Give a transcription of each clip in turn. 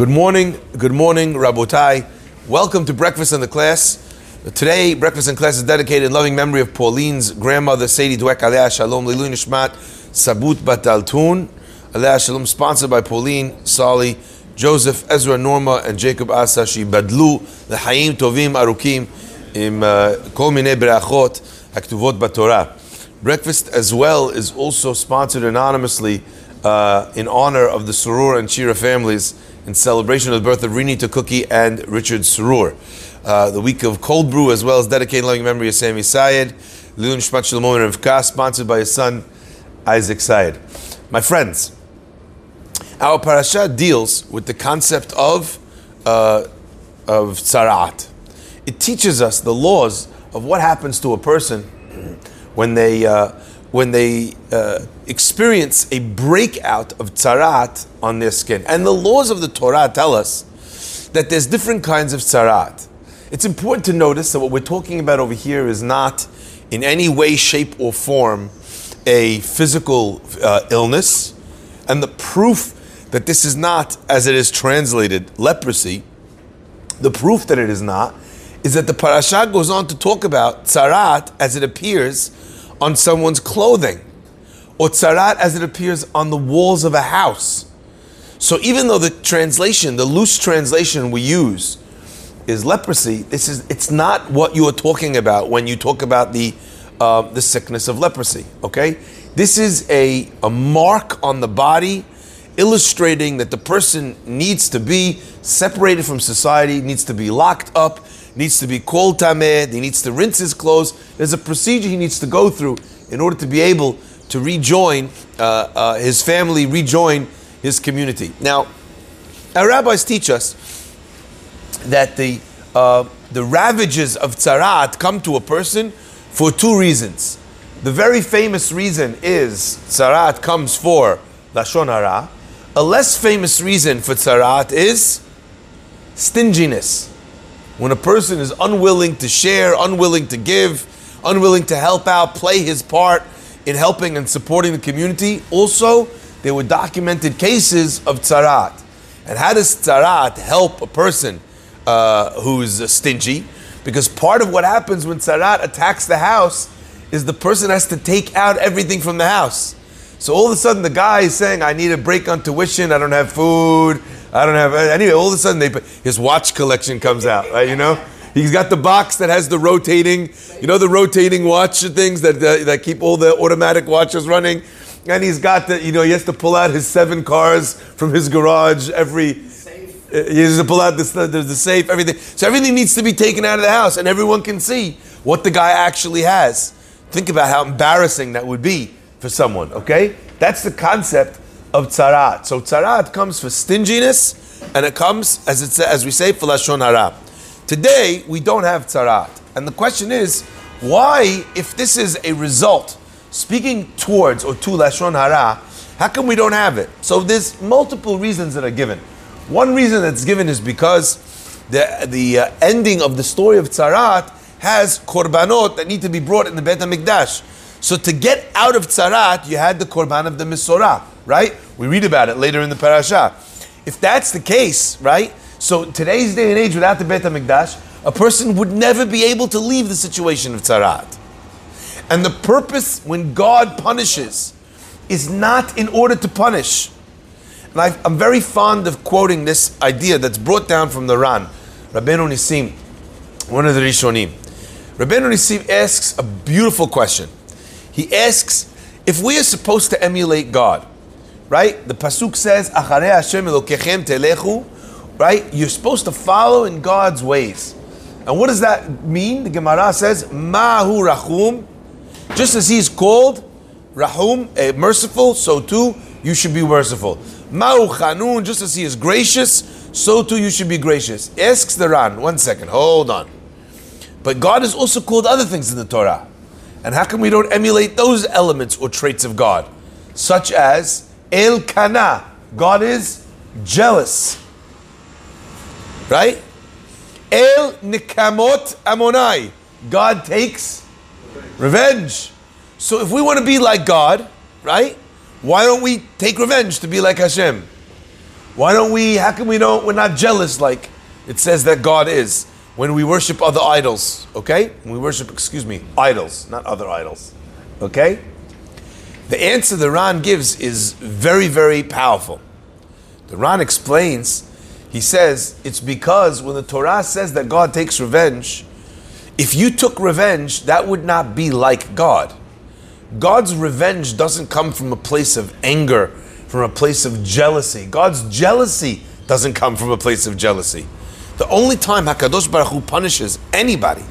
Good morning, good morning, Rabotai. Welcome to Breakfast in the Class. Today, Breakfast in Class is dedicated in loving memory of Pauline's grandmother, Sadie Dweck, Alea Shalom, Lilu Nishmat, Sabut Bataltun, Alea Shalom, sponsored by Pauline, Sali, Joseph, Ezra, Norma, and Jacob Asa, Badlu, the Hayim Tovim Arukim, im Kol Mine Berachot, Aktuvot Batorah. Breakfast as well is also sponsored anonymously uh, in honor of the Surur and Shira families in celebration of the birth of Rini Tukuki and Richard Surur. Uh, the week of cold brew as well as dedicated loving memory of Sami Sayed, Lilun Shmat Shalom and Rivka, sponsored by his son Isaac Sayed. My friends, our parasha deals with the concept of uh, of tzarat. It teaches us the laws of what happens to a person when they uh, when they uh, experience a breakout of tzarat on their skin. And the laws of the Torah tell us that there's different kinds of tzarat. It's important to notice that what we're talking about over here is not in any way, shape, or form a physical uh, illness. And the proof that this is not, as it is translated, leprosy, the proof that it is not, is that the parasha goes on to talk about tzarat as it appears on someone's clothing, or tzarat as it appears on the walls of a house. So even though the translation, the loose translation we use, is leprosy, this is it's not what you are talking about when you talk about the uh, the sickness of leprosy. Okay, this is a a mark on the body, illustrating that the person needs to be separated from society, needs to be locked up, needs to be called tameh, he needs to rinse his clothes. There's a procedure he needs to go through in order to be able to rejoin uh, uh, his family, rejoin his community. Now, our rabbis teach us that the uh, the ravages of tzarat come to a person for two reasons. The very famous reason is tzarat comes for lashon hara. A less famous reason for tzarat is stinginess. When a person is unwilling to share, unwilling to give, unwilling to help out, play his part in helping and supporting the community. Also, there were documented cases of tzarat. And how does tzarat help a person uh, who's uh, stingy? Because part of what happens when tzarat attacks the house is the person has to take out everything from the house. So all of a sudden, the guy is saying, "I need a break on tuition. I don't have food. I don't have anyway." All of a sudden, they his watch collection comes out. Right? You know, he's got the box that has the rotating, you know, the rotating watch things that uh, that keep all the automatic watches running. And he's got the, you know, he has to pull out his seven cars from his garage every. Uh, he has to pull out the, the, the safe, everything. So everything needs to be taken out of the house, and everyone can see what the guy actually has. Think about how embarrassing that would be for someone, okay? That's the concept of tzarat. So tzarat comes for stinginess, and it comes, as, it, as we say, for lashon hara. Today, we don't have tzarat. And the question is, why, if this is a result, speaking towards or to lashon hara, how come we don't have it? So there's multiple reasons that are given. One reason that's given is because the, the uh, ending of the story of tzarat has korbanot that need to be brought in the Beit HaMikdash. So to get out of tzarat, you had the korban of the metzora, right? We read about it later in the parasha. If that's the case, right? So today's day and age, without the Beit Hamikdash, a person would never be able to leave the situation of tzarat. And the purpose when God punishes is not in order to punish. And i am very fond of quoting this idea that's brought down from the Ran, Rabbeinu Nisim, one of the Rishonim. Rabbeinu Nisim asks a beautiful question. He asks if we are supposed to emulate God, right? The pasuk says, "Acharei Hashem telechu," right? You're supposed to follow in God's ways. And what does that mean? The Gemara says, "Mahu rachum," just as He's called rahum, a eh, merciful, so too you should be merciful. Mahu chanun, just as He is gracious, so too you should be gracious. Asks the Ran. One second, hold on. But God is also called other things in the Torah. And how come we don't emulate those elements or traits of God? Such as El Kana, God is jealous. Right? El Nikamot Amonai, God takes revenge. So if we want to be like God, right? Why don't we take revenge to be like Hashem? Why don't we, how can we don't, we're not jealous like it says that God is when we worship other idols, okay? When we worship, excuse me, idols, not other idols, okay? The answer the Ran gives is very, very powerful. The Ran explains, he says, it's because when the Torah says that God takes revenge, if you took revenge, that would not be like God. God's revenge doesn't come from a place of anger, from a place of jealousy. God's jealousy doesn't come from a place of jealousy. The only time Hakadosh Baruch Hu punishes anybody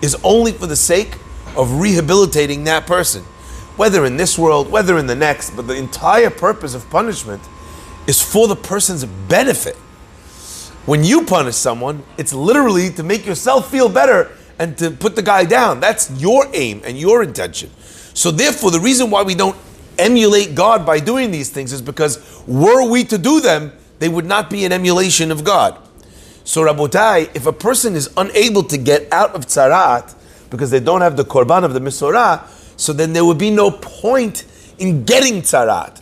is only for the sake of rehabilitating that person whether in this world, whether in the next, but the entire purpose of punishment is for the person's benefit. When you punish someone, it's literally to make yourself feel better and to put the guy down. That's your aim and your intention. So, therefore, the reason why we don't emulate God by doing these things is because were we to do them, they would not be an emulation of God. So, Rabotai, if a person is unable to get out of tzarat because they don't have the korban of the metzora, so then there would be no point in getting tzarat,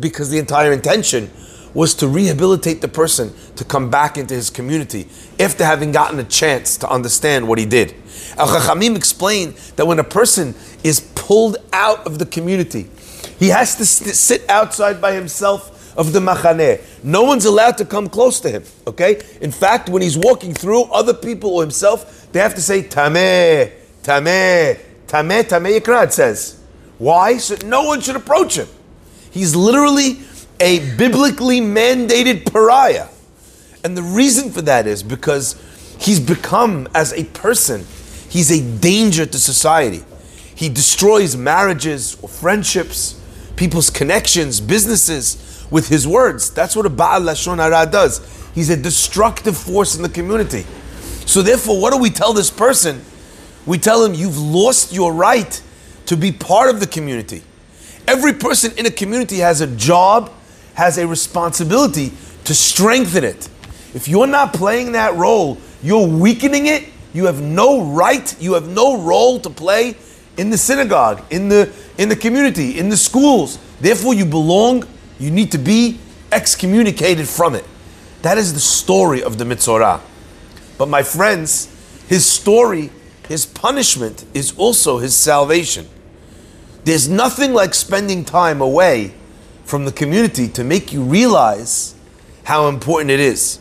because the entire intention was to rehabilitate the person to come back into his community after having gotten a chance to understand what he did. Al Chachamim explained that when a person is pulled out of the community, he has to sit outside by himself of the machaneh. No one's allowed to come close to him. Okay. In fact, when he's walking through, other people or himself, they have to say tameh, tameh, Tameh Tameh Yikra, it says. Why? So no one should approach him. He's literally a biblically mandated pariah. And the reason for that is because he's become, as a person, he's a danger to society. He destroys marriages or friendships, people's connections, businesses with his words. That's what a Baal Lashon Hara does. He's a destructive force in the community. So therefore, what do we tell this person? we tell him, You've lost your right to be part of the community. Every person in a community has a job, has a responsibility to strengthen it. If you're not playing that role, you're weakening it. You have no right, you have no role to play in the synagogue, in the in the community, in the schools. Therefore, you belong, you need to be excommunicated from it. That is the story of the Mitzorah. But my friends, his story his punishment is also his salvation. There's nothing like spending time away from the community to make you realize how important it is.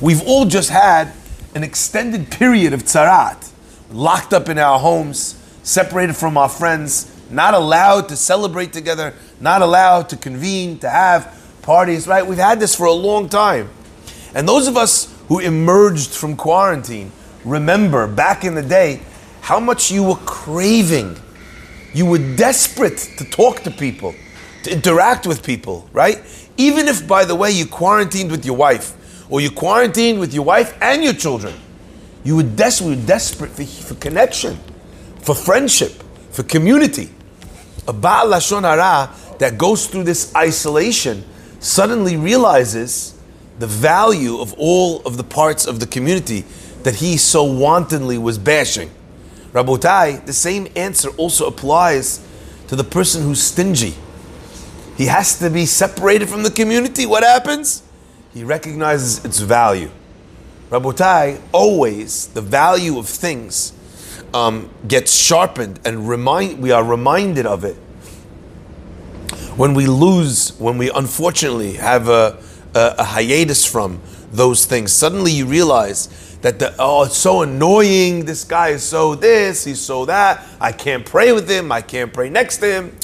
We've all just had an extended period of tzarat, locked up in our homes, separated from our friends, not allowed to celebrate together, not allowed to convene, to have parties, right? We've had this for a long time. And those of us who emerged from quarantine remember back in the day how much you were craving. You were desperate to talk to people, to interact with people, right? Even if, by the way, you quarantined with your wife, or you quarantined with your wife and your children, you were, des- were desperate for, for connection, for friendship, for community. A Baal Lashon Hara that goes through this isolation suddenly realizes the value of all of the parts of the community that he so wantonly was bashing. Rabotai, the same answer also applies to the person who's stingy. He has to be separated from the community. What happens? He recognizes its value. Rabotai, always the value of things um, gets sharpened and remind, we are reminded of it when we lose, when we unfortunately have a, a, a hiatus from those things. Suddenly you realize that the oh it's so annoying this guy is so this he's so that i can't pray with him i can't pray next to him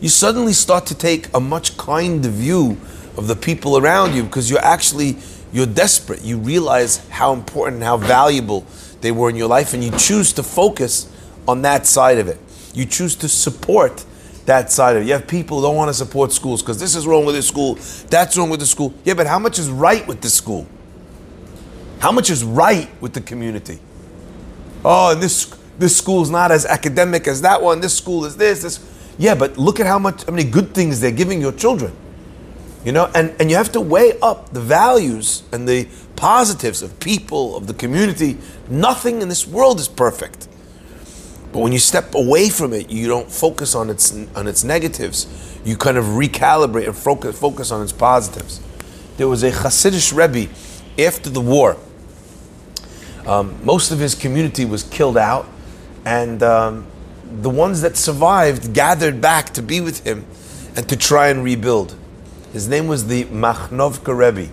you suddenly start to take a much kinder view of the people around you because you're actually you're desperate you realize how important and how valuable they were in your life and you choose to focus on that side of it you choose to support that side of it. You have people who don't want to support schools because this is wrong with this school, that's wrong with the school. Yeah, but how much is right with the school? How much is right with the community? Oh, and this this school's not as academic as that one. This school is this. This. Yeah, but look at how much how many good things they're giving your children. You know, and, and you have to weigh up the values and the positives of people, of the community. Nothing in this world is perfect. But when you step away from it, you don't focus on its on its negatives. You kind of recalibrate and focus focus on its positives. there was a Hasidic Rebbe after the war. Um, most of his community was killed out, and um, the ones that survived gathered back to be with him and to try and rebuild. His name was the Machnovka Rebbe.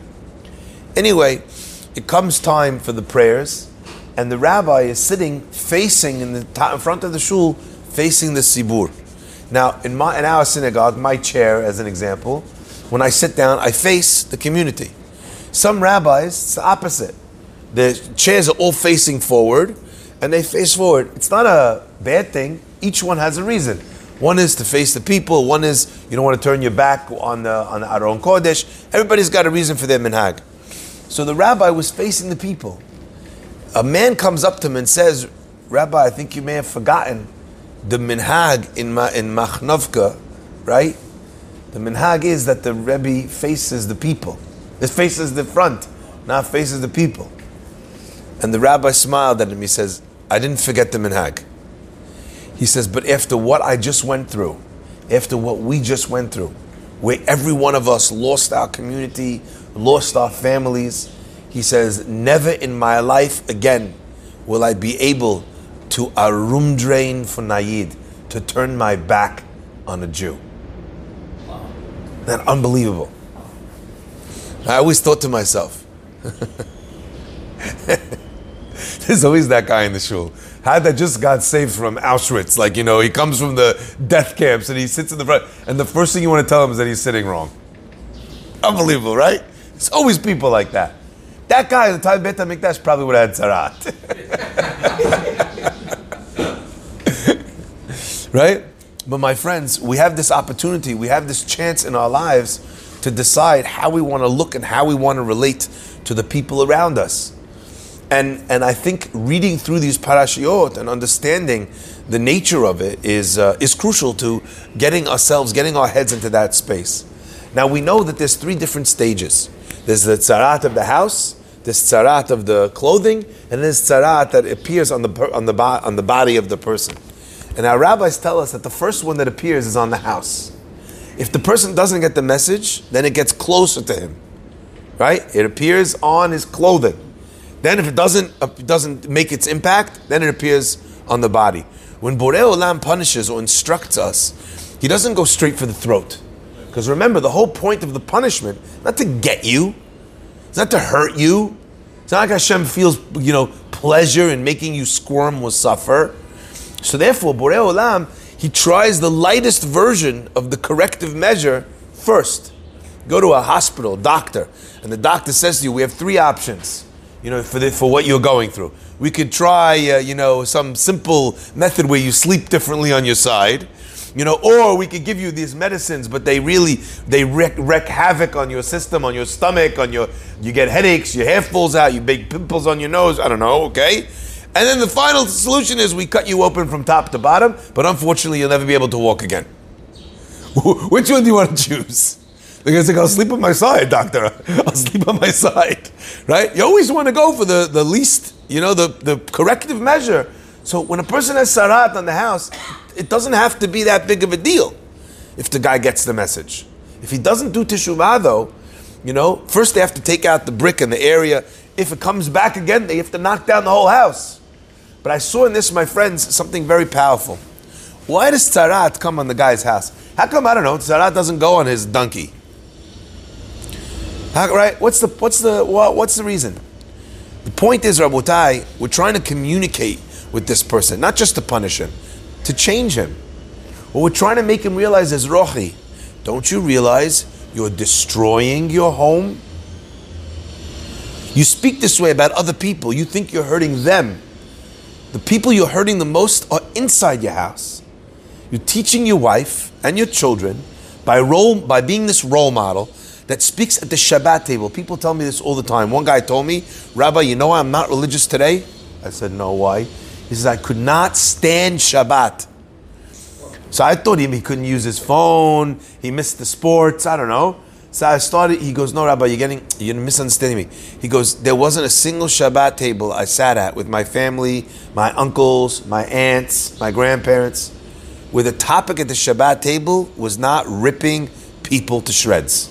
Anyway, it comes time for the prayers, and the rabbi is sitting facing in the in front of the shul, facing the tzibur. Now, in my in our synagogue, my chair, as an example, when I sit down, I face the community. Some rabbis, it's the opposite. The chairs are all facing forward, and they face forward. It's not a bad thing. Each one has a reason. One is to face the people. One is you don't want to turn your back on the on the Aron Kodesh. Everybody's got a reason for their minhag. So the rabbi was facing the people. A man comes up to him and says, "Rabbi, I think you may have forgotten the minhag in Ma, in Machnovka, right? The minhag is that the Rebbe faces the people. It faces the front, not faces the people." And the rabbi smiled at him. He says, "I didn't forget the minhag." He says, but after what I just went through, after what we just went through, where every one of us lost our community, lost our families, he says, never in my life again will I be able to a room drain for Naid, to turn my back on a Jew. Wow. That unbelievable. I always thought to myself, there's always that guy in the shul how that just got saved from Auschwitz. Like, you know, he comes from the death camps and he sits in the front, and the first thing you want to tell him is that he's sitting wrong. Unbelievable, right? It's always people like that. That guy the time Bet HaMikdash probably would have had Tzaraat. right? But my friends, we have this opportunity, we have this chance in our lives to decide how we want to look and how we want to relate to the people around us. And, and I think reading through these parashiot and understanding the nature of it is, uh, is crucial to getting ourselves, getting our heads into that space. Now we know that there's three different stages. There's the tzarat of the house, there's tzarat of the clothing, and there's tzarat that appears on the, on, the on the body of the person. And our rabbis tell us that the first one that appears is on the house. If the person doesn't get the message, then it gets closer to him. Right? It appears on his clothing. Then, if it doesn't uh, doesn't make its impact, then it appears on the body. When Borei Olam punishes or instructs us, he doesn't go straight for the throat. Because remember, the whole point of the punishment, not to get you, it's not to hurt you. It's not like Hashem feels, you know, pleasure in making you squirm or suffer. So therefore, Borei Olam, he tries the lightest version of the corrective measure first. Go to a hospital, doctor, and the doctor says to you, we have three options you know, for, the, for what you're going through. We could try, uh, you know, some simple method where you sleep differently on your side, you know, or we could give you these medicines, but they really, they wreak, havoc on your system, on your stomach, on your, you get headaches, your hair falls out, you big pimples on your nose, I don't know, okay? And then the final solution is we cut you open from top to bottom, but unfortunately you'll never be able to walk again. Which one do you want to choose? Guy's like, I'll sleep on my side, doctor. I'll sleep on my side. Right? You always want to go for the, the least, you know, the, the corrective measure. So when a person has tzarat on the house, it doesn't have to be that big of a deal if the guy gets the message. If he doesn't do teshuvah though, you know, first they have to take out the brick in the area. If it comes back again, they have to knock down the whole house. But I saw in this, my friends, something very powerful. Why does tzarat come on the guy's house? How come, I don't know, tzarat doesn't go on his donkey? How, right? What's the what's the what, what's the reason? The point is, Rabotai, we're trying to communicate with this person, not just to punish him, to change him. What we're trying to make him realize is, Rochi, don't you realize you're destroying your home? You speak this way about other people. You think you're hurting them. The people you're hurting the most are inside your house. You're teaching your wife and your children by role by being this role model that speaks at the Shabbat table. People tell me this all the time. One guy told me, Rabbi, you know I'm not religious today? I said, No, why? He says, I could not stand Shabbat. So I thought him he couldn't use his phone, he missed the sports, I don't know. So I started, he goes, No, Rabbi, you're getting, you're misunderstanding me. He goes, There wasn't a single Shabbat table I sat at with my family, my uncles, my aunts, my grandparents, where the topic at the Shabbat table was not ripping people to shreds.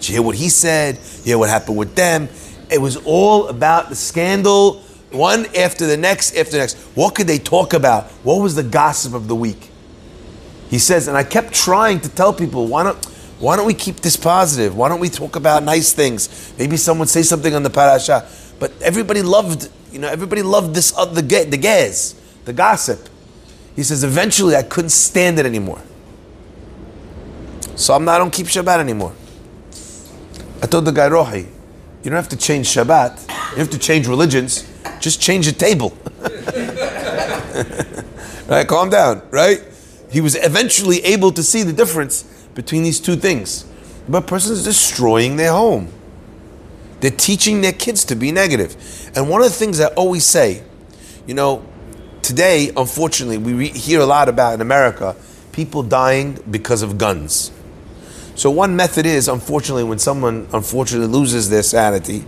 Did you hear what he said? Hear what happened with them? It was all about the scandal, one after the next, after the next. What could they talk about? What was the gossip of the week? He says, and I kept trying to tell people, why don't, why don't we keep this positive? Why don't we talk about nice things? Maybe someone say something on the parasha. But everybody loved, you know, everybody loved this uh, the the the gossip. He says, eventually I couldn't stand it anymore. So I'm not, don't keep Shabbat anymore. I told the guy, Rohi, you don't have to change Shabbat. You have to change religions. Just change the table. right? Calm down, right? He was eventually able to see the difference between these two things. But a person is destroying their home. They're teaching their kids to be negative. And one of the things I always say, you know, today, unfortunately, we re- hear a lot about in America people dying because of guns. So one method is, unfortunately, when someone unfortunately loses their sanity,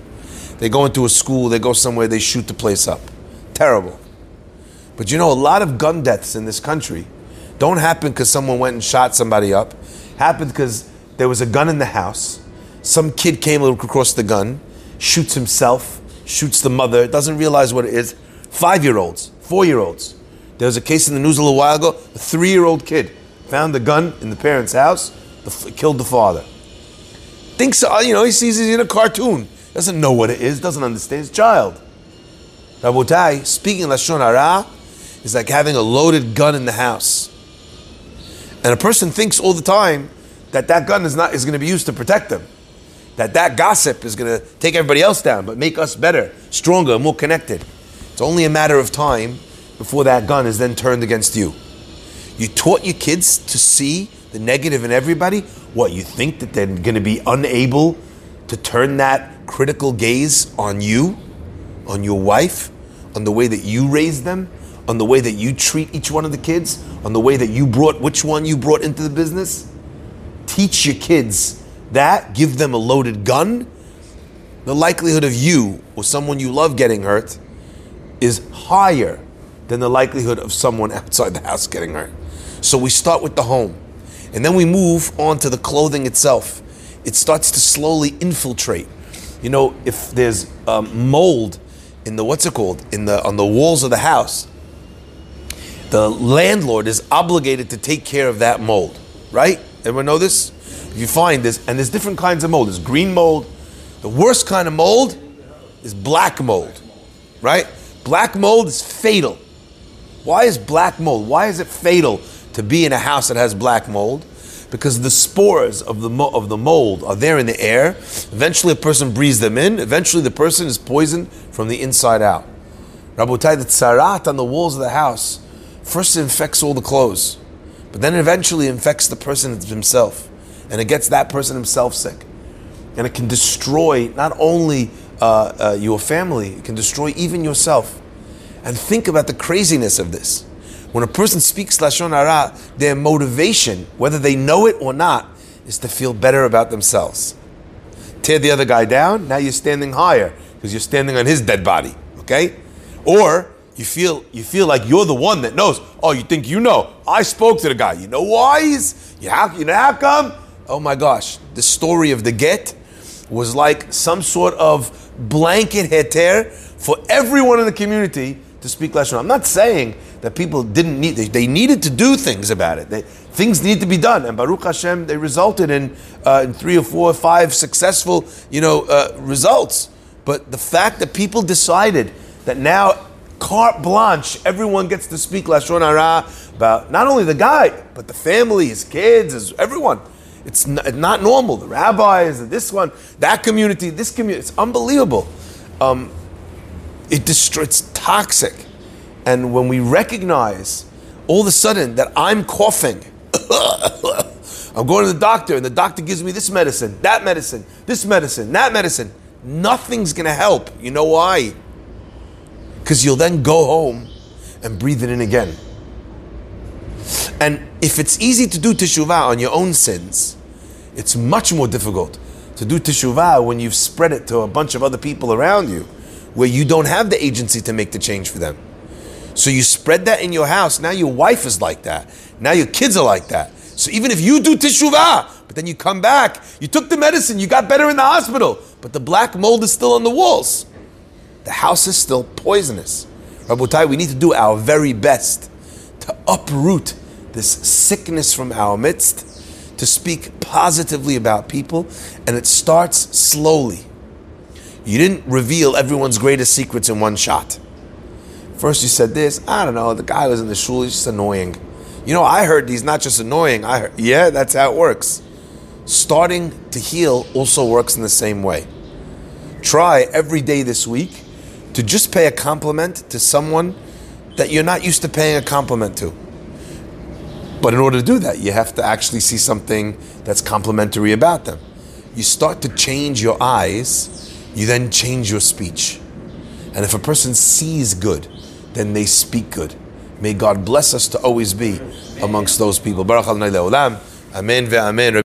they go into a school, they go somewhere, they shoot the place up. Terrible. But you know, a lot of gun deaths in this country don't happen because someone went and shot somebody up. Happened because there was a gun in the house. Some kid came across the gun, shoots himself, shoots the mother, doesn't realize what it is. Five year olds, four year olds. There was a case in the news a little while ago. A three year old kid found the gun in the parents' house the, killed the father. Thinks, uh, you know, he sees he's in a cartoon. Doesn't know what it is, doesn't understand. His child. Rabotai, speaking Lashon Hara, is like having a loaded gun in the house. And a person thinks all the time that that gun is not is going to be used to protect them. That that gossip is going to take everybody else down, but make us better, stronger, more connected. It's only a matter of time before that gun is then turned against you. You taught your kids to see the negative in everybody, what you think that they're going to be unable to turn that critical gaze on you, on your wife, on the way that you raised them, on the way that you treat each one of the kids, on the way that you brought which one you brought into the business. Teach your kids that, give them a loaded gun. The likelihood of you or someone you love getting hurt is higher than the likelihood of someone outside the house getting hurt. So we start with the home. And then we move on to the clothing itself. It starts to slowly infiltrate. You know, if there's um, mold in the what's it called in the on the walls of the house, the landlord is obligated to take care of that mold, right? Everyone know this? If you find this, and there's different kinds of mold. There's green mold. The worst kind of mold is black mold, right? Black mold is fatal. Why is black mold? Why is it fatal to be in a house that has black mold because the spores of the, mo- of the mold are there in the air. Eventually, a person breathes them in. Eventually, the person is poisoned from the inside out. Rabotai, the tsarat on the walls of the house first infects all the clothes, but then eventually infects the person himself, and it gets that person himself sick. And it can destroy not only uh, uh, your family, it can destroy even yourself. And think about the craziness of this. When a person speaks Lashon Hara, their motivation, whether they know it or not, is to feel better about themselves. Tear the other guy down, now you're standing higher because you're standing on his dead body, okay? Or you feel you feel like you're the one that knows. Oh, you think you know? I spoke to the guy. You know why he's? Yeah, you know how come? Oh my gosh, the story of the get was like some sort of blanket heter for everyone in the community to speak Lashon. I'm not saying that people didn't need, they, they, needed to do things about it. They, things need to be done. And Baruch Hashem, they resulted in, uh, in three or four or five successful, you know, uh, results. But the fact that people decided that now carte blanche, everyone gets to speak Lashon Hara about not only the guy, but the family, his kids, his, everyone. It's not, not normal. The rabbis, this one, that community, this community, it's unbelievable. Um, it destroys, it's toxic. And when we recognize all of a sudden that I'm coughing, I'm going to the doctor and the doctor gives me this medicine, that medicine, this medicine, that medicine, nothing's going to help. You know why? Because you'll then go home and breathe it in again. And if it's easy to do teshuvah on your own sins, it's much more difficult to do teshuvah when you've spread it to a bunch of other people around you where you don't have the agency to make the change for them. So you spread that in your house. Now your wife is like that. Now your kids are like that. So even if you do teshuvah, but then you come back, you took the medicine, you got better in the hospital, but the black mold is still on the walls. The house is still poisonous. Rabotai, we need to do our very best to uproot this sickness from our midst, to speak positively about people, and it starts slowly. You didn't reveal everyone's greatest secrets in one shot. First, you said this. I don't know. The guy was in the shul. He's just annoying. You know, I heard he's not just annoying. I heard, yeah, that's how it works. Starting to heal also works in the same way. Try every day this week to just pay a compliment to someone that you're not used to paying a compliment to. But in order to do that, you have to actually see something that's complimentary about them. You start to change your eyes, you then change your speech. And if a person sees good, then they speak good. May God bless us to always be amongst those people. Baruch Amen ve'amen.